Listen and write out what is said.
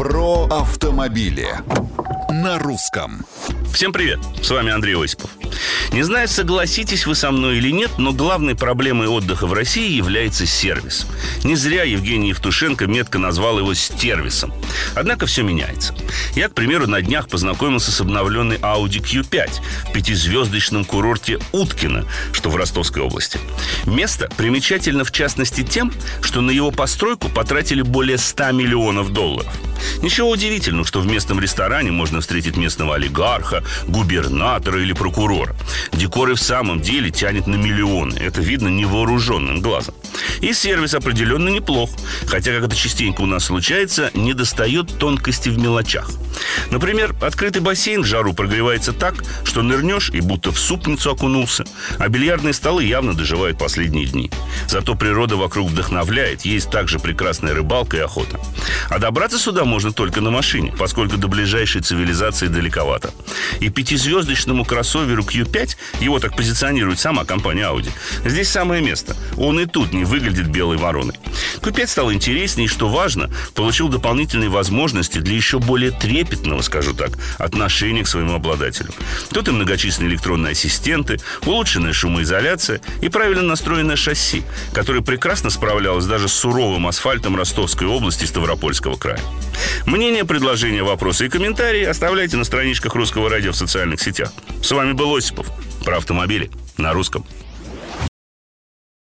Про автомобили на русском. Всем привет, с вами Андрей Осипов. Не знаю, согласитесь вы со мной или нет, но главной проблемой отдыха в России является сервис. Не зря Евгений Евтушенко метко назвал его стервисом. Однако все меняется. Я, к примеру, на днях познакомился с обновленной Audi Q5 в пятизвездочном курорте Уткино, что в Ростовской области. Место примечательно в частности тем, что на его постройку потратили более 100 миллионов долларов. Ничего удивительного, что в местном ресторане можно встретить местного олигарха, губернатора или прокурора. Декор и в самом деле тянет на миллионы. Это видно невооруженным глазом. И сервис определенно неплох. Хотя, как это частенько у нас случается, не достает тонкости в мелочах. Например, открытый бассейн в жару прогревается так, что нырнешь и будто в супницу окунулся, а бильярдные столы явно доживают последние дни. Зато природа вокруг вдохновляет, есть также прекрасная рыбалка и охота. А добраться сюда можно только на машине, поскольку до ближайшей цивилизации далековато. И пятизвездочному кроссоверу Q5, его так позиционирует сама компания Audi, здесь самое место. Он и тут не выглядит белой вороной. Q5 стал интереснее, и, что важно, получил дополнительные возможности для еще более трепетного, скажу так, отношения к своему обладателю. Тут и многочисленные электронные ассистенты, улучшенная шумоизоляция и правильно настроенное шасси, которое прекрасно справлялось даже с суровым асфальтом Ростовской области и Ставропольского края. Мнение, предложения, вопросы и комментарии оставляйте на страничках Русского радио в социальных сетях. С вами был Осипов про автомобили на русском.